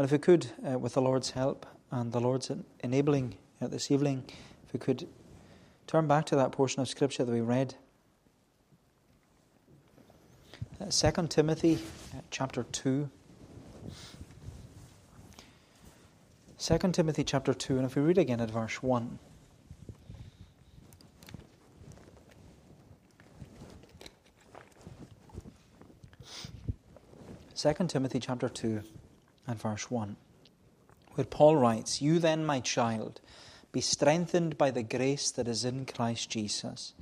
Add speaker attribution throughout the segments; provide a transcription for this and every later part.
Speaker 1: Well, if we could, uh, with the Lord's help and the Lord's enabling uh, this evening, if we could turn back to that portion of Scripture that we read. Uh, 2 Timothy uh, chapter 2. 2 Timothy chapter 2, and if we read again at verse 1. 2 Timothy chapter 2 and verse 1, where Paul writes, You then, my child, be strengthened by the grace that is in Christ Jesus,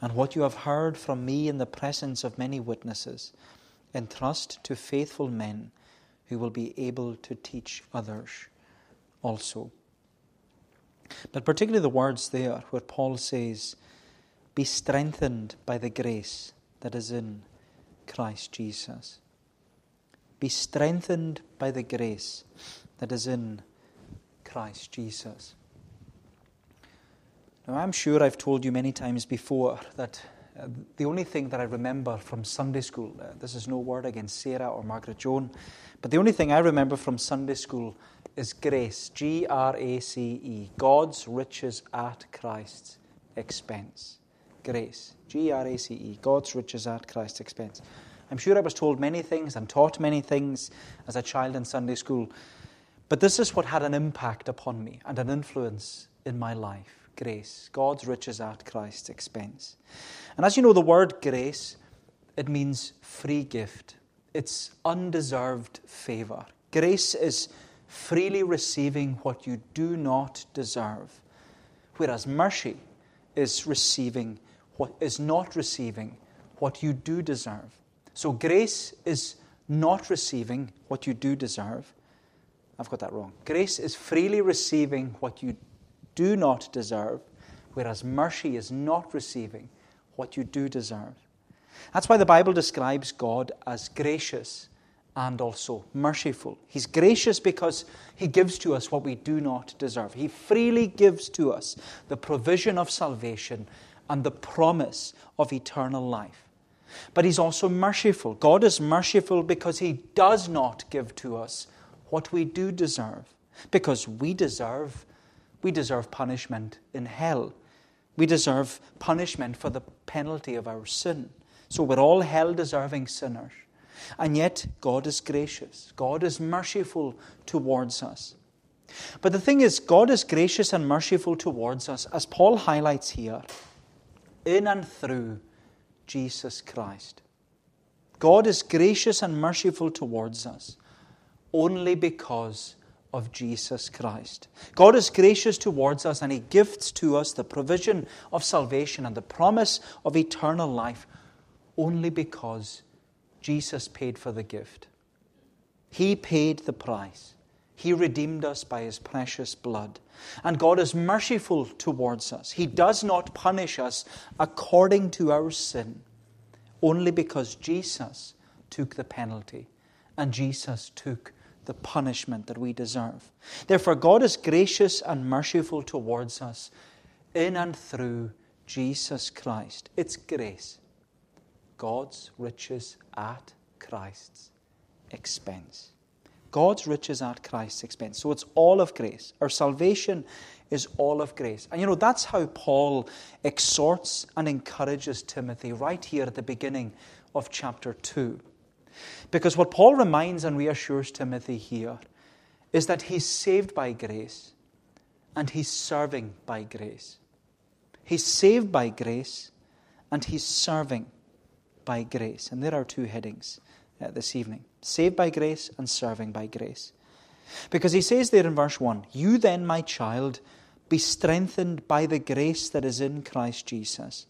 Speaker 1: and what you have heard from me in the presence of many witnesses, entrust to faithful men who will be able to teach others also. But particularly the words there where Paul says, Be strengthened by the grace that is in Christ Jesus. Be strengthened by the grace that is in Christ Jesus. Now, I'm sure I've told you many times before that uh, the only thing that I remember from Sunday school, uh, this is no word against Sarah or Margaret Joan, but the only thing I remember from Sunday school is grace G R A C E, God's riches at Christ's expense. Grace, G R A C E, God's riches at Christ's expense. I'm sure I was told many things and taught many things as a child in Sunday school, but this is what had an impact upon me and an influence in my life grace, God's riches at Christ's expense. And as you know, the word grace, it means free gift, it's undeserved favor. Grace is freely receiving what you do not deserve, whereas mercy is receiving what is not receiving what you do deserve. So grace is not receiving what you do deserve. I've got that wrong. Grace is freely receiving what you do not deserve, whereas mercy is not receiving what you do deserve. That's why the Bible describes God as gracious and also merciful. He's gracious because He gives to us what we do not deserve. He freely gives to us the provision of salvation and the promise of eternal life. But He's also merciful. God is merciful because He does not give to us what we do deserve. Because we deserve, we deserve punishment in hell. We deserve punishment for the penalty of our sin. So we're all hell deserving sinners. And yet, God is gracious. God is merciful towards us. But the thing is, God is gracious and merciful towards us, as Paul highlights here, in and through Jesus Christ. God is gracious and merciful towards us only because of Jesus Christ. God is gracious towards us and He gifts to us the provision of salvation and the promise of eternal life only because Jesus paid for the gift. He paid the price. He redeemed us by His precious blood. And God is merciful towards us. He does not punish us according to our sin, only because Jesus took the penalty and Jesus took the punishment that we deserve. Therefore, God is gracious and merciful towards us in and through Jesus Christ. It's grace. God's riches at Christ's expense. God's riches at Christ's expense. So it's all of grace. Our salvation is all of grace. And you know, that's how Paul exhorts and encourages Timothy right here at the beginning of chapter 2. Because what Paul reminds and reassures Timothy here is that he's saved by grace and he's serving by grace. He's saved by grace and he's serving by grace. And there are two headings uh, this evening saved by grace and serving by grace. Because he says there in verse 1 You then, my child, be strengthened by the grace that is in Christ Jesus.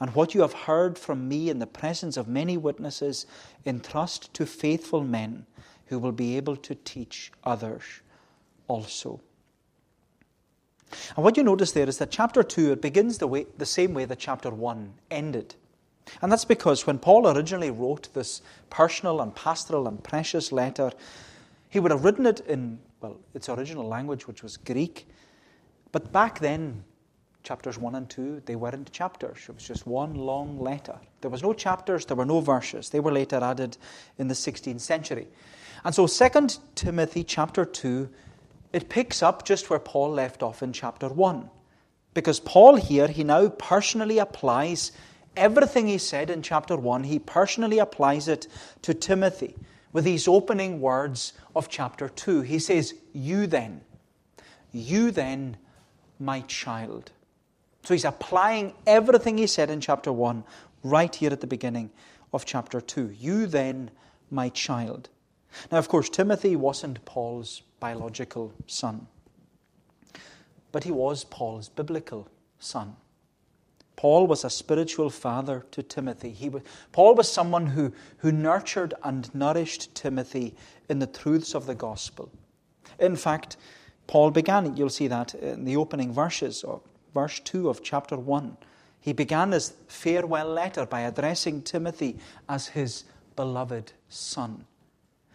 Speaker 1: And what you have heard from me in the presence of many witnesses, entrust to faithful men who will be able to teach others also. And what you notice there is that chapter 2 it begins the, way, the same way that chapter 1 ended. And that's because when Paul originally wrote this personal and pastoral and precious letter, he would have written it in, well, its original language, which was Greek. But back then, chapters 1 and 2, they weren't chapters. It was just one long letter. There was no chapters, there were no verses. They were later added in the 16th century. And so 2 Timothy chapter 2, it picks up just where Paul left off in chapter 1. Because Paul here, he now personally applies everything he said in chapter 1, he personally applies it to Timothy with these opening words of chapter 2. He says, You then, you then, my child. So he's applying everything he said in chapter 1 right here at the beginning of chapter 2. You then, my child. Now, of course, Timothy wasn't Paul's biological son, but he was Paul's biblical son. Paul was a spiritual father to Timothy. He was, Paul was someone who, who nurtured and nourished Timothy in the truths of the gospel. In fact, Paul began, you'll see that in the opening verses, or verse 2 of chapter 1. He began his farewell letter by addressing Timothy as his beloved son.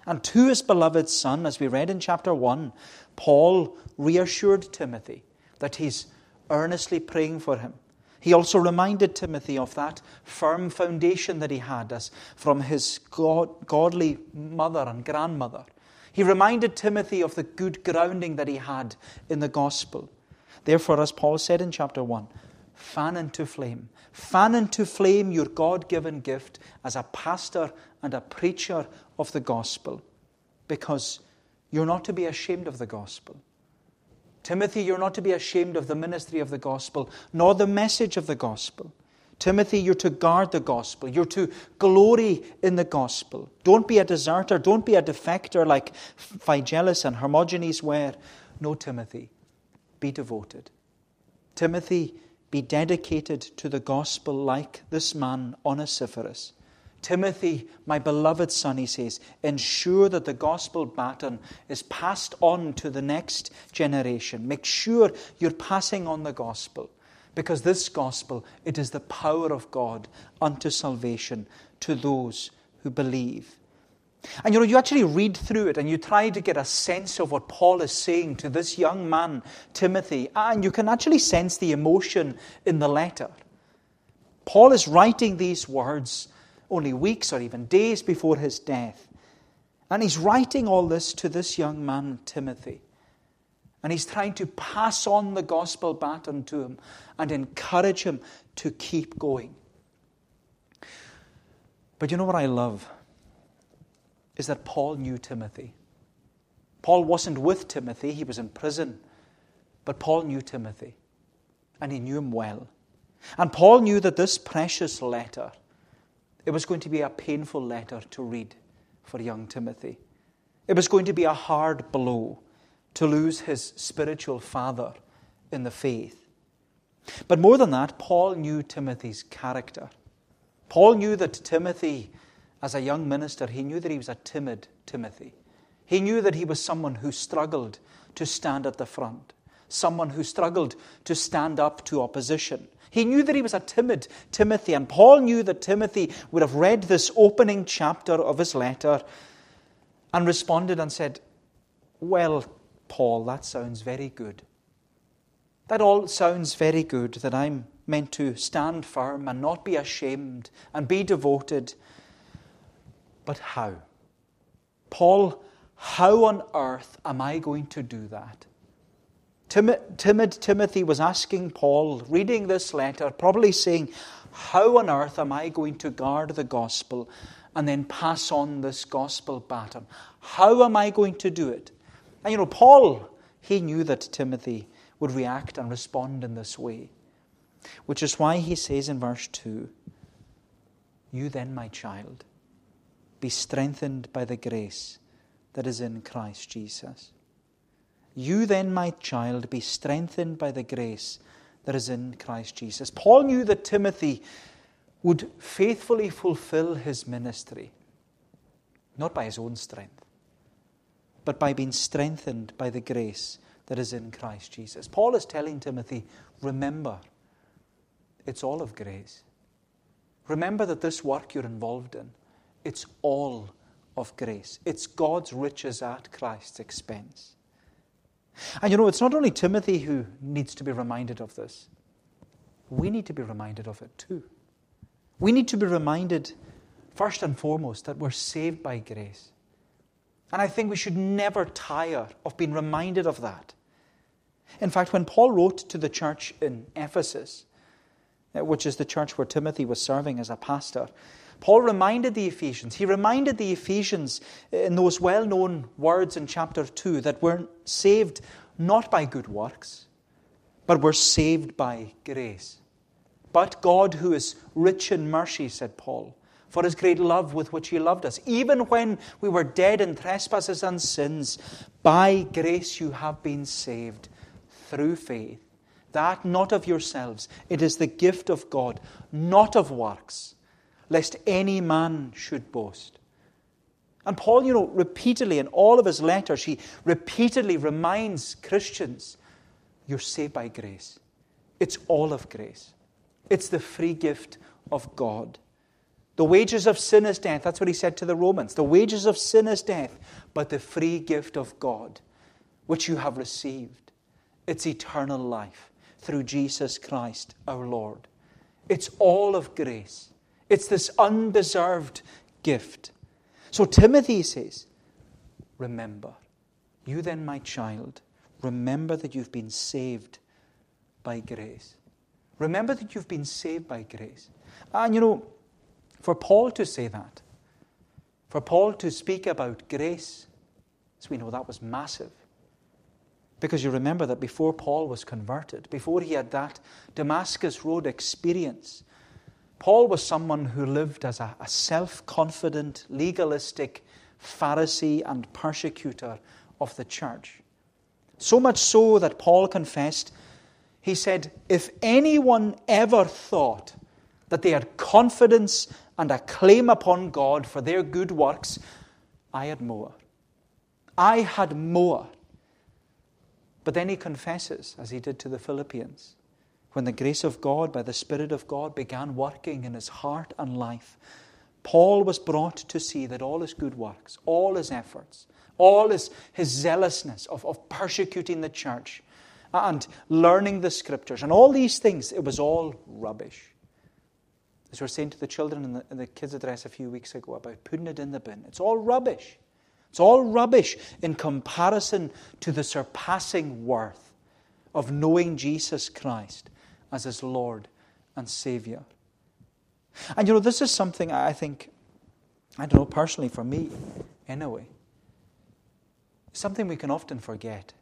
Speaker 1: And to his beloved son, as we read in chapter 1, Paul reassured Timothy that he's earnestly praying for him. He also reminded Timothy of that firm foundation that he had as from his God, godly mother and grandmother. He reminded Timothy of the good grounding that he had in the gospel. Therefore, as Paul said in chapter 1, fan into flame. Fan into flame your God given gift as a pastor and a preacher of the gospel, because you're not to be ashamed of the gospel. Timothy, you're not to be ashamed of the ministry of the gospel, nor the message of the gospel. Timothy, you're to guard the gospel. You're to glory in the gospel. Don't be a deserter. Don't be a defector like Phygellus and Hermogenes were. No, Timothy, be devoted. Timothy, be dedicated to the gospel like this man, Onesiphorus. Timothy, my beloved son, he says, ensure that the gospel baton is passed on to the next generation. Make sure you're passing on the gospel because this gospel, it is the power of God unto salvation to those who believe. And you know, you actually read through it and you try to get a sense of what Paul is saying to this young man, Timothy, and you can actually sense the emotion in the letter. Paul is writing these words only weeks or even days before his death. And he's writing all this to this young man, Timothy. And he's trying to pass on the gospel baton to him and encourage him to keep going. But you know what I love? Is that Paul knew Timothy. Paul wasn't with Timothy, he was in prison. But Paul knew Timothy, and he knew him well. And Paul knew that this precious letter it was going to be a painful letter to read for young Timothy. It was going to be a hard blow to lose his spiritual father in the faith. But more than that, Paul knew Timothy's character. Paul knew that Timothy, as a young minister, he knew that he was a timid Timothy. He knew that he was someone who struggled to stand at the front, someone who struggled to stand up to opposition, he knew that he was a timid Timothy, and Paul knew that Timothy would have read this opening chapter of his letter and responded and said, Well, Paul, that sounds very good. That all sounds very good, that I'm meant to stand firm and not be ashamed and be devoted. But how? Paul, how on earth am I going to do that? Timid, timid Timothy was asking Paul, reading this letter, probably saying, How on earth am I going to guard the gospel and then pass on this gospel baton? How am I going to do it? And you know, Paul, he knew that Timothy would react and respond in this way, which is why he says in verse 2 You then, my child, be strengthened by the grace that is in Christ Jesus. You then, my child, be strengthened by the grace that is in Christ Jesus. Paul knew that Timothy would faithfully fulfill his ministry, not by his own strength, but by being strengthened by the grace that is in Christ Jesus. Paul is telling Timothy, remember, it's all of grace. Remember that this work you're involved in, it's all of grace. It's God's riches at Christ's expense. And you know, it's not only Timothy who needs to be reminded of this. we need to be reminded of it too. We need to be reminded, first and foremost, that we're saved by grace. And I think we should never tire of being reminded of that. In fact, when Paul wrote to the church in Ephesus, uh, which is the church where Timothy was serving as a pastor, Paul reminded the Ephesians, he reminded the Ephesians uh, in those well known words in chapter 2 that we're saved not by good works, but we're saved by grace. But God, who is rich in mercy, said Paul, for his great love with which he loved us, even when we were dead in trespasses and sins, by grace you have been saved through faith. That not of yourselves, it is the gift of God, not of works lest any man should boast. And Paul, you know, repeatedly in all of his letters, he repeatedly reminds Christians you're saved by grace. It's all of grace, it's the free gift of God. The wages of sin is death. That's what he said to the Romans. The wages of sin is death, but the free gift of God, which you have received, it's eternal life through Jesus Christ our Lord. It's all of grace. It's this undeserved gift. So Timothy says, Remember, you then, my child, remember that you've been saved by grace. Remember that you've been saved by grace. And you know, for Paul to say that, for Paul to speak about grace, as we know that was massive. Because you remember that before Paul was converted, before he had that Damascus Road experience, Paul was someone who lived as a, a self confident, legalistic Pharisee and persecutor of the church. So much so that Paul confessed, he said, If anyone ever thought that they had confidence and a claim upon God for their good works, I had more. I had more. But then he confesses, as he did to the Philippians, when the grace of God, by the Spirit of God, began working in his heart and life, Paul was brought to see that all his good works, all his efforts, all his, his zealousness of, of persecuting the church and learning the scriptures, and all these things, it was all rubbish. As we were saying to the children in the, in the kids' address a few weeks ago about putting it in the bin, it's all rubbish. It's all rubbish in comparison to the surpassing worth of knowing Jesus Christ as his Lord and Savior. And you know, this is something I think, I don't know, personally for me, anyway, something we can often forget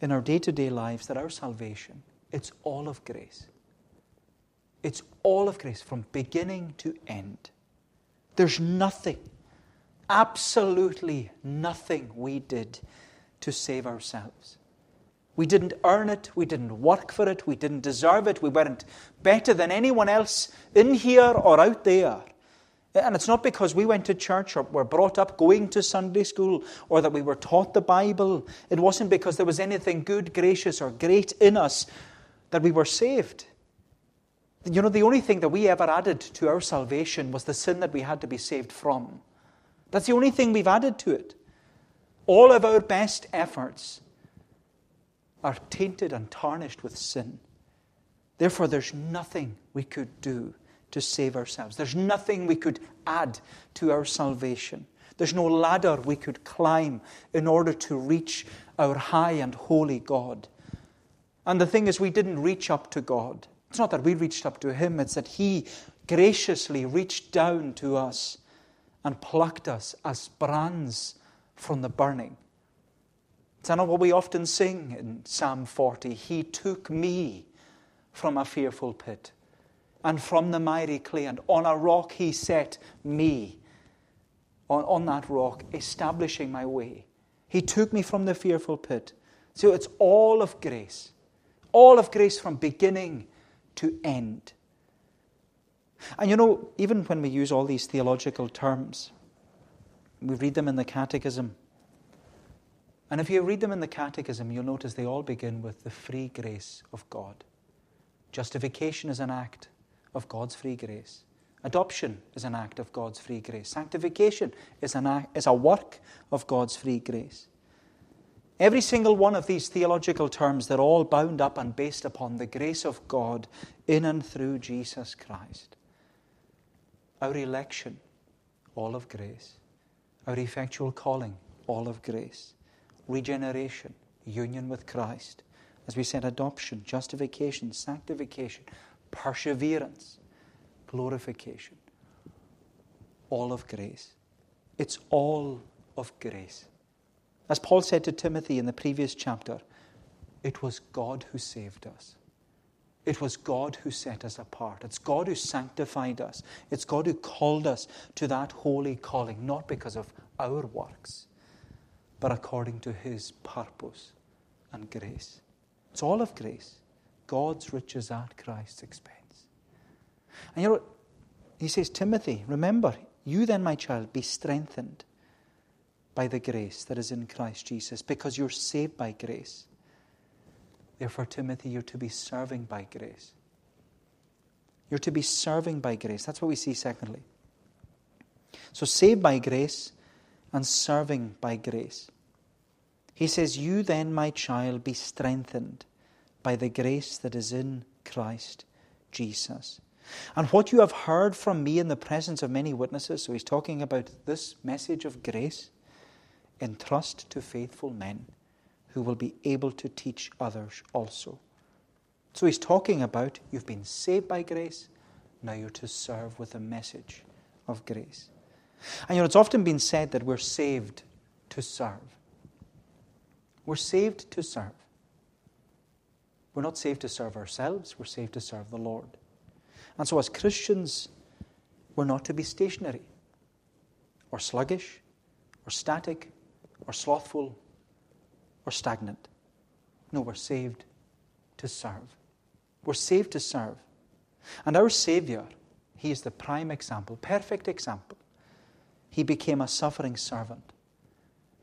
Speaker 1: in our day to day lives that our salvation, it's all of grace. It's all of grace from beginning to end. There's nothing, absolutely nothing we did to save ourselves. We didn't earn it. We didn't work for it. We didn't deserve it. We weren't better than anyone else in here or out there. And it's not because we went to church or were brought up going to Sunday school or that we were taught the Bible. It wasn't because there was anything good, gracious, or great in us that we were saved. You know, the only thing that we ever added to our salvation was the sin that we had to be saved from. That's the only thing we've added to it. All of our best efforts are tainted and tarnished with sin. Therefore, there's nothing we could do to save ourselves. There's nothing we could add to our salvation. There's no ladder we could climb in order to reach our high and holy God. And the thing is, we didn't reach up to God. It's not that we reached up to Him, it's that He graciously reached down to us and plucked us as brands from the burning. That not what we often sing in Psalm 40? He took me from a fearful pit and from the miry clay, and on a rock he set me. On, on that rock, establishing my way. He took me from the fearful pit. So it's all of grace. All of grace from beginning to end. And you know, even when we use all these theological terms, we read them in the Catechism. And if you read them in the Catechism, you'll notice they all begin with the free grace of God. Justification is an act of God's free grace. Adoption is an act of God's free grace. Sanctification is, an act, is a work of God's free grace. Every single one of these theological terms, they're all bound up and based upon the grace of God in and through Jesus Christ. Our election, all of grace. Our effectual calling, all of grace. Regeneration, union with Christ. As we said, adoption, justification, sanctification, perseverance, glorification. All of grace. It's all of grace. As Paul said to Timothy in the previous chapter, it was God who saved us. It was God who set us apart. It's God who sanctified us. It's God who called us to that holy calling, not because of our works, but according to His purpose and grace. It's all of grace. God's riches at Christ's expense. And you know, he says, Timothy, remember, you then, my child, be strengthened by the grace that is in Christ Jesus, because you're saved by grace. Therefore, Timothy, you're to be serving by grace. You're to be serving by grace. That's what we see, secondly. So, saved by grace and serving by grace. He says, You then, my child, be strengthened by the grace that is in Christ Jesus. And what you have heard from me in the presence of many witnesses, so he's talking about this message of grace, entrust to faithful men who will be able to teach others also. So he's talking about you've been saved by grace, now you're to serve with a message of grace. And you know, it's often been said that we're saved to serve. We're saved to serve. We're not saved to serve ourselves, we're saved to serve the Lord. And so, as Christians, we're not to be stationary or sluggish or static or slothful or stagnant. No, we're saved to serve. We're saved to serve. And our Savior, He is the prime example, perfect example. He became a suffering servant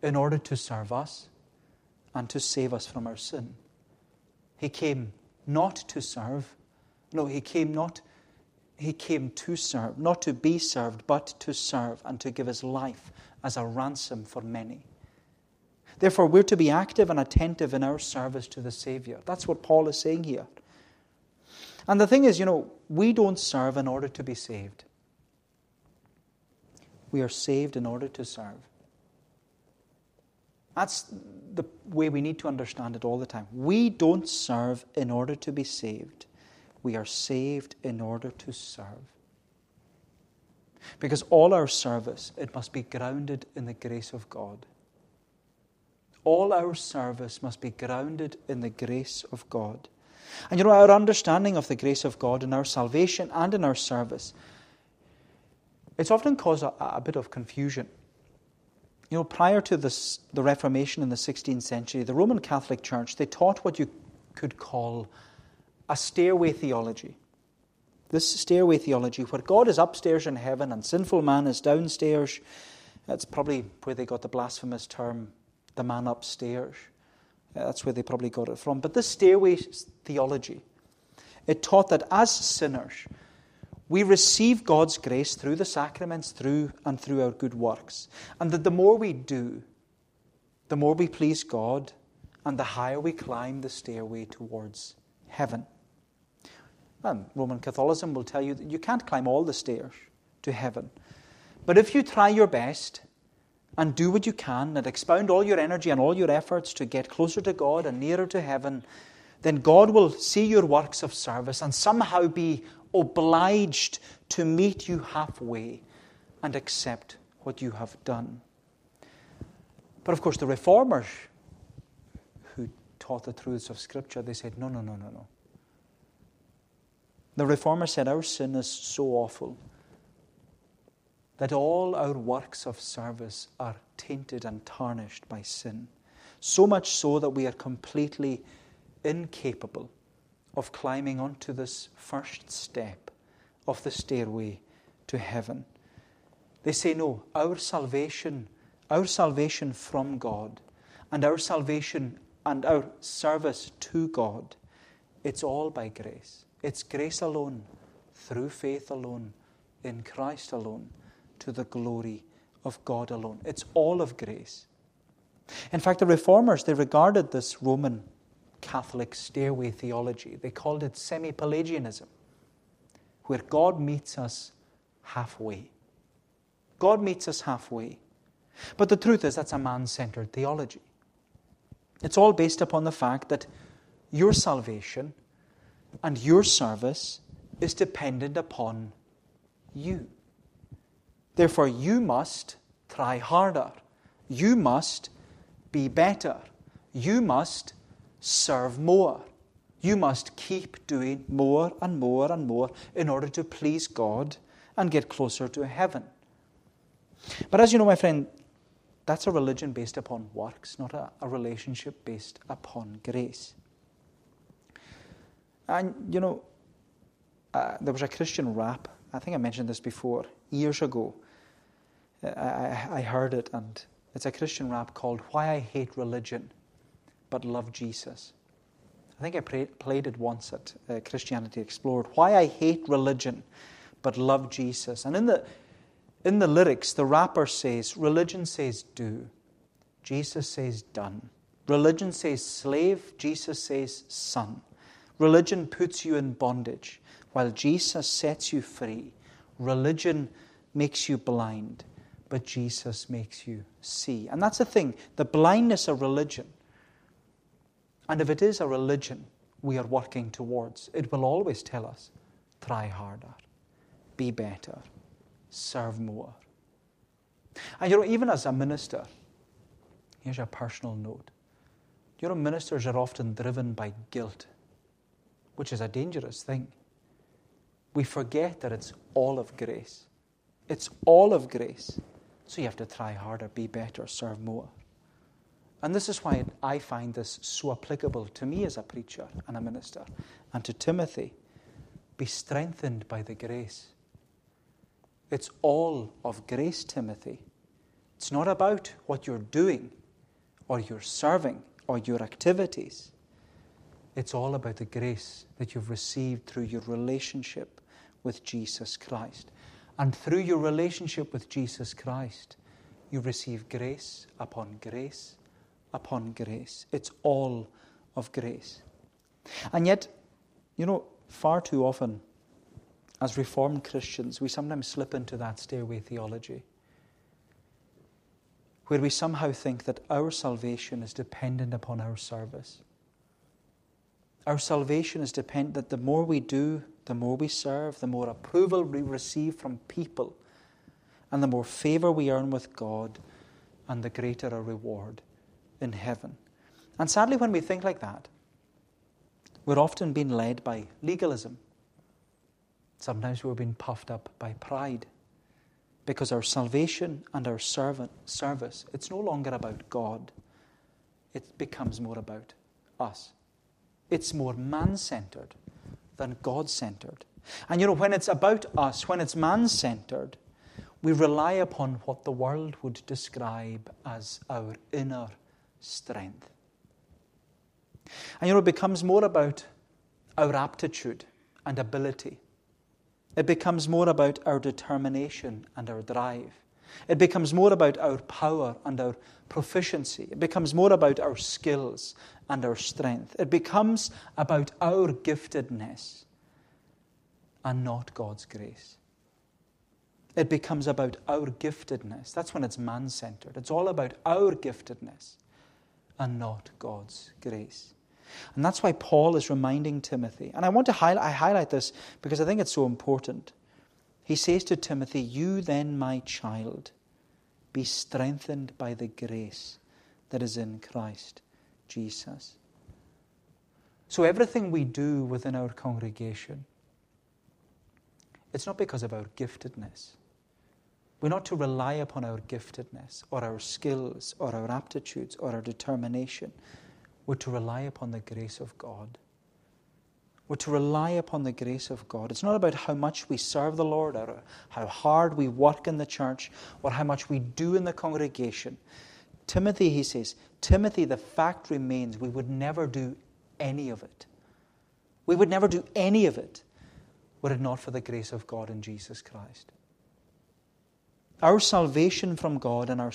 Speaker 1: in order to serve us and to save us from our sin. He came not to serve. No, He came not. He came to serve, not to be served, but to serve and to give His life as a ransom for many. Therefore, we're to be active and attentive in our service to the Savior. That's what Paul is saying here. And the thing is, you know, we don't serve in order to be saved. We are saved in order to serve. That's the way we need to understand it all the time. We don't serve in order to be saved. We are saved in order to serve. Because all our service, it must be grounded in the grace of God. All our service must be grounded in the grace of God. And you know, our understanding of the grace of God in our salvation and in our service, it's often caused a, a bit of confusion. You know, prior to this, the Reformation in the 16th century, the Roman Catholic Church, they taught what you could call a stairway theology. This stairway theology, where God is upstairs in heaven and sinful man is downstairs, that's probably where they got the blasphemous term the man upstairs. That's where they probably got it from. But this stairway theology, it taught that as sinners, we receive God's grace through the sacraments, through and through our good works. And that the more we do, the more we please God, and the higher we climb the stairway towards heaven. And Roman Catholicism will tell you that you can't climb all the stairs to heaven. But if you try your best, and do what you can and expound all your energy and all your efforts to get closer to God and nearer to heaven, then God will see your works of service and somehow be obliged to meet you halfway and accept what you have done. But of course, the reformers who taught the truths of Scripture, they said, no, no, no, no, no. The reformer said, Our sin is so awful that all our works of service are tainted and tarnished by sin. So much so that we are completely incapable of climbing onto this first step of the stairway to heaven. They say, no, our salvation, our salvation from God, and our salvation and our service to God, it's all by grace. It's grace alone, through faith alone, in Christ alone to the glory of God alone. It's all of grace. In fact, the reformers, they regarded this Roman Catholic stairway theology, they called it semi Pelagianism, where God meets us halfway. God meets us halfway. But the truth is, that's a man centered theology. It's all based upon the fact that your salvation and your service is dependent upon you. Therefore, you must try harder. You must be better. You must serve more. You must keep doing more and more and more in order to please God and get closer to heaven. But as you know, my friend, that's a religion based upon works, not a, a relationship based upon grace. And, you know, uh, there was a Christian rap, I think I mentioned this before, years ago. Uh, I, I heard it, and it's a Christian rap called Why I Hate Religion But Love Jesus. I think I pray, played it once at uh, Christianity Explored. Why I Hate Religion But Love Jesus. And in the in the lyrics, the rapper says, Religion says do, Jesus says done. Religion says slave, Jesus says son. Religion puts you in bondage, while Jesus sets you free. Religion makes you blind, but Jesus makes you see. And that's the thing the blindness of religion. And if it is a religion we are working towards, it will always tell us try harder, be better, serve more. And you know, even as a minister, here's a personal note. You know, ministers are often driven by guilt, which is a dangerous thing. We forget that it's all of grace. It's all of grace. So you have to try harder, be better, serve more. And this is why I find this so applicable to me as a preacher and a minister, and to Timothy. Be strengthened by the grace it's all of grace, Timothy. It's not about what you're doing or your serving or your activities. It's all about the grace that you've received through your relationship with Jesus Christ. And through your relationship with Jesus Christ, you receive grace upon grace upon grace. It's all of grace. And yet, you know, far too often, as Reformed Christians, we sometimes slip into that stairway theology where we somehow think that our salvation is dependent upon our service. Our salvation is dependent that the more we do, the more we serve, the more approval we receive from people, and the more favor we earn with God, and the greater our reward in heaven. And sadly, when we think like that, we're often being led by legalism. Sometimes we're being puffed up by pride because our salvation and our servant, service, it's no longer about God. It becomes more about us. It's more man centered than God centered. And you know, when it's about us, when it's man centered, we rely upon what the world would describe as our inner strength. And you know, it becomes more about our aptitude and ability it becomes more about our determination and our drive. It becomes more about our power and our proficiency. It becomes more about our skills and our strength. It becomes about our giftedness and not God's grace. It becomes about our giftedness. That's when it's man centered. It's all about our giftedness and not God's grace. And that's why Paul is reminding Timothy. And I want to highlight, I highlight this because I think it's so important. He says to Timothy, You then, my child, be strengthened by the grace that is in Christ Jesus. So, everything we do within our congregation, it's not because of our giftedness. We're not to rely upon our giftedness or our skills or our aptitudes or our determination. We're to rely upon the grace of God. We're to rely upon the grace of God. It's not about how much we serve the Lord or how hard we work in the church or how much we do in the congregation. Timothy, he says, Timothy, the fact remains we would never do any of it. We would never do any of it were it not for the grace of God in Jesus Christ. Our salvation from God and our,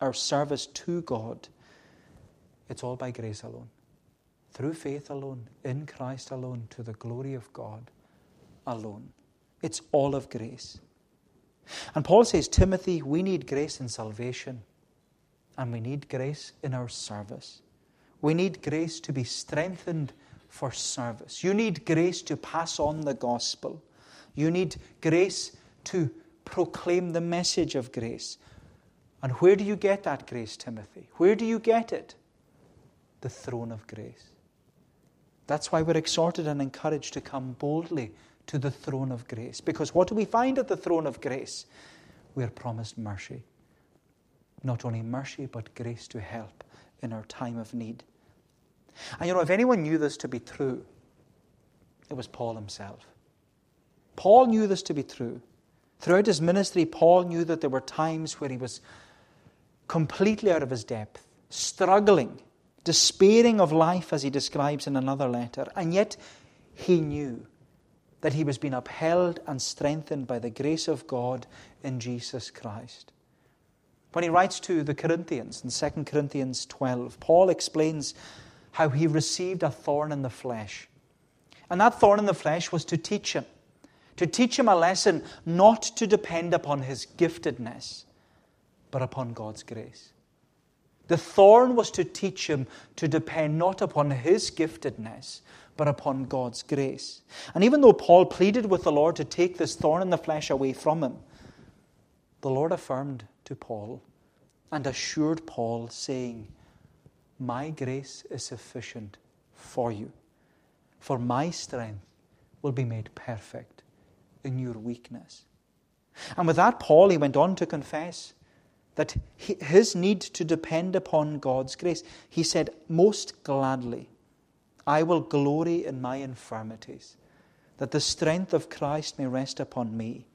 Speaker 1: our service to God It's all by grace alone, through faith alone, in Christ alone, to the glory of God alone. It's all of grace. And Paul says, Timothy, we need grace in salvation, and we need grace in our service. We need grace to be strengthened for service. You need grace to pass on the gospel. You need grace to proclaim the message of grace. And where do you get that grace, Timothy? Where do you get it? The throne of grace. That's why we're exhorted and encouraged to come boldly to the throne of grace. Because what do we find at the throne of grace? We are promised mercy. Not only mercy, but grace to help in our time of need. And you know, if anyone knew this to be true, it was Paul himself. Paul knew this to be true. Throughout his ministry, Paul knew that there were times where he was completely out of his depth, struggling, despairing of life, as he describes in another letter. And yet, he knew that he was being upheld and strengthened by the grace of God in Jesus Christ. When he writes to the Corinthians in 2 Corinthians 12, Paul explains how he received a thorn in the flesh. And that thorn in the flesh was to teach him, to teach him a lesson not to depend upon his giftedness, but upon God's grace. The thorn was to teach him to depend not upon his giftedness, but upon God's grace. And even though Paul pleaded with the Lord to take this thorn in the flesh away from him, the Lord affirmed to Paul and assured Paul, saying, My grace is sufficient for you, for my strength will be made perfect in your weakness. And with that, Paul, he went on to confess that his need to depend upon God's grace. He said, Most gladly I will glory in my infirmities, that the strength of Christ may rest upon me.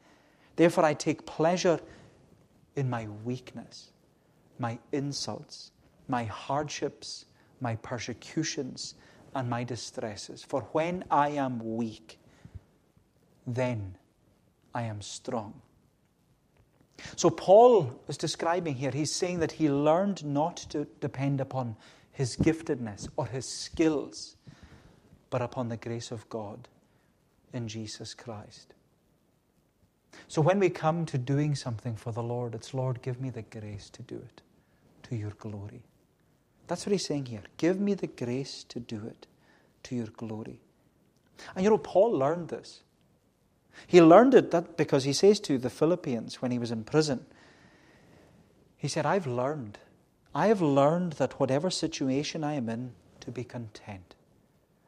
Speaker 1: Therefore, I take pleasure in my weakness, my insults, my hardships, my persecutions, and my distresses. For when I am weak, then I am strong. So, Paul is describing here, he's saying that he learned not to depend upon his giftedness or his skills, but upon the grace of God in Jesus Christ. So when we come to doing something for the Lord, it's Lord, give me the grace to do it to your glory. That's what he's saying here. Give me the grace to do it to your glory. And you know, Paul learned this. He learned it that because he says to the Philippians when he was in prison, he said, I've learned. I have learned that whatever situation I am in, to be content.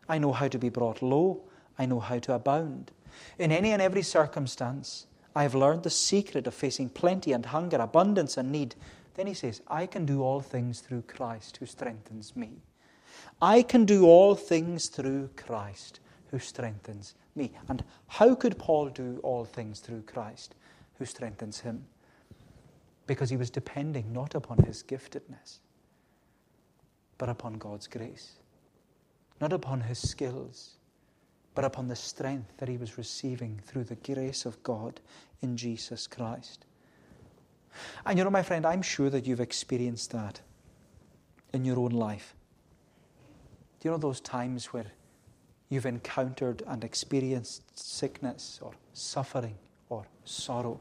Speaker 1: I know how to be brought low. I know how to abound. In any and every circumstance, I have learned the secret of facing plenty and hunger, abundance and need. Then he says, I can do all things through Christ who strengthens me. I can do all things through Christ who strengthens me. And how could Paul do all things through Christ who strengthens him? Because he was depending not upon his giftedness, but upon God's grace not upon his skills, but upon the strength that he was receiving through the grace of God in Jesus Christ. And you know, my friend, I'm sure that you've experienced that in your own life. Do you know those times where you've encountered and experienced sickness or suffering or sorrow?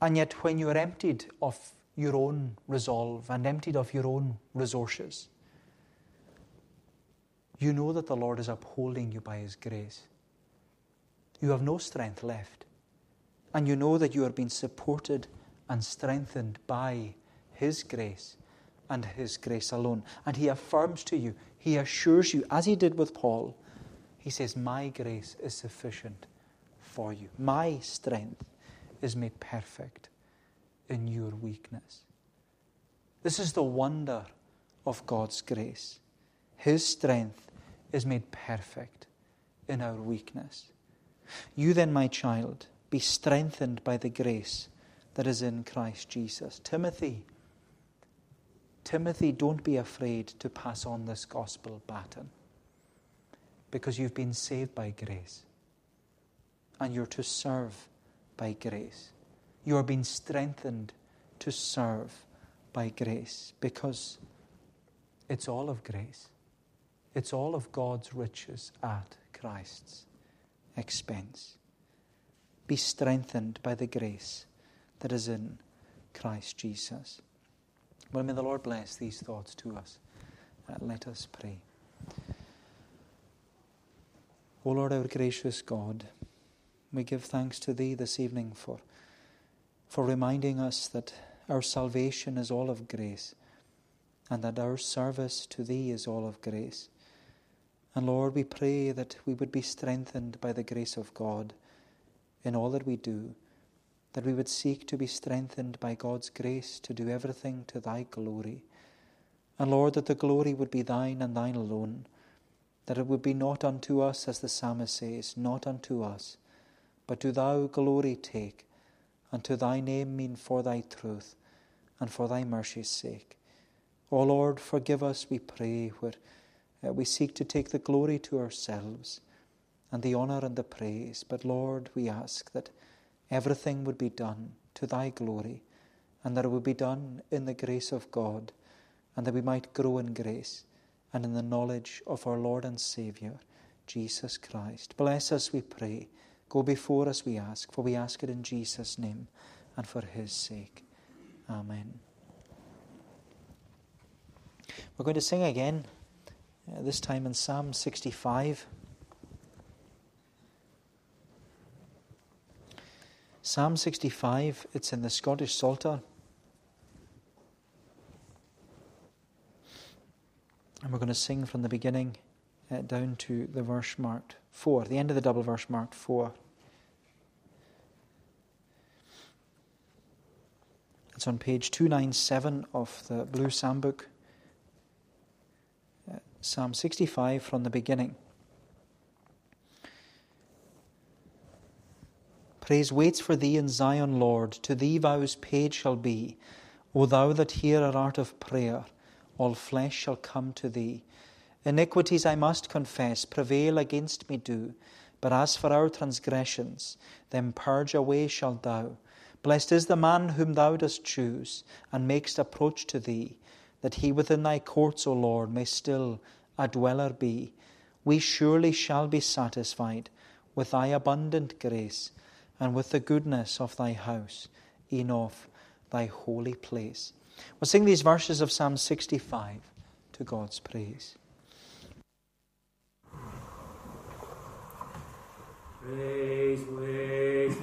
Speaker 1: And yet, when you are emptied of your own resolve and emptied of your own resources, you know that the Lord is upholding you by His grace. You have no strength left. And you know that you are being supported and strengthened by His grace and His grace alone. And He affirms to you, He assures you, as He did with Paul, He says, My grace is sufficient for you. My strength is made perfect in your weakness. This is the wonder of God's grace. His strength is made perfect in our weakness. You then, my child, be strengthened by the grace that is in Christ Jesus. Timothy, Timothy, don't be afraid to pass on this gospel baton because you've been saved by grace and you're to serve by grace. You are being strengthened to serve by grace because It's all of grace. It's all of God's riches at Christ's expense. Be strengthened by the grace that is in Christ Jesus. Well, may the Lord bless these thoughts to us. Uh, let us pray. O Lord, our gracious God, we give thanks to Thee this evening for, for reminding us that our salvation is all of grace and that our service to Thee is all of grace. And Lord, we pray that we would be strengthened by the grace of God in all that we do, that we would seek to be strengthened by God's grace to do everything to Thy glory. And Lord, that the glory would be Thine and Thine alone, that it would be not unto us, as the psalmist says, not unto us, but do Thou glory take, and to Thy name mean for Thy truth and for Thy mercy's sake. O Lord, forgive us, we pray, where uh, we seek to take the glory to ourselves and the honour and the praise. But Lord, we ask that everything would be done to Thy glory and that it would be done in the grace of God and that we might grow in grace and in the knowledge of our Lord and Saviour, Jesus Christ. Bless us, we pray. Go before us, we ask, for we ask it in Jesus' name and for His sake. Amen. We're going to sing again, uh, this time in Psalm 65. Psalm 65, it's in the Scottish Psalter. And we're going to sing from the beginning uh, down to the verse marked 4, the end of the double verse marked 4. It's on page 297 of the Blue Psalm Book. Uh, Psalm 65 from the beginning. Praise waits for thee in Zion, Lord. To thee vows paid shall be. O thou that hearer art of prayer, all flesh shall come to thee. Iniquities I must confess, prevail against me do. But as for our transgressions, them purge away shalt thou. Blessed is the man whom thou dost choose, and makest approach to thee, that he within thy courts, O Lord, may still a dweller be. We surely shall be satisfied with thy abundant grace, and with the goodness of thy house, in thy holy place. We'll sing these verses of Psalm 65 to God's praise.
Speaker 2: Praise, praise,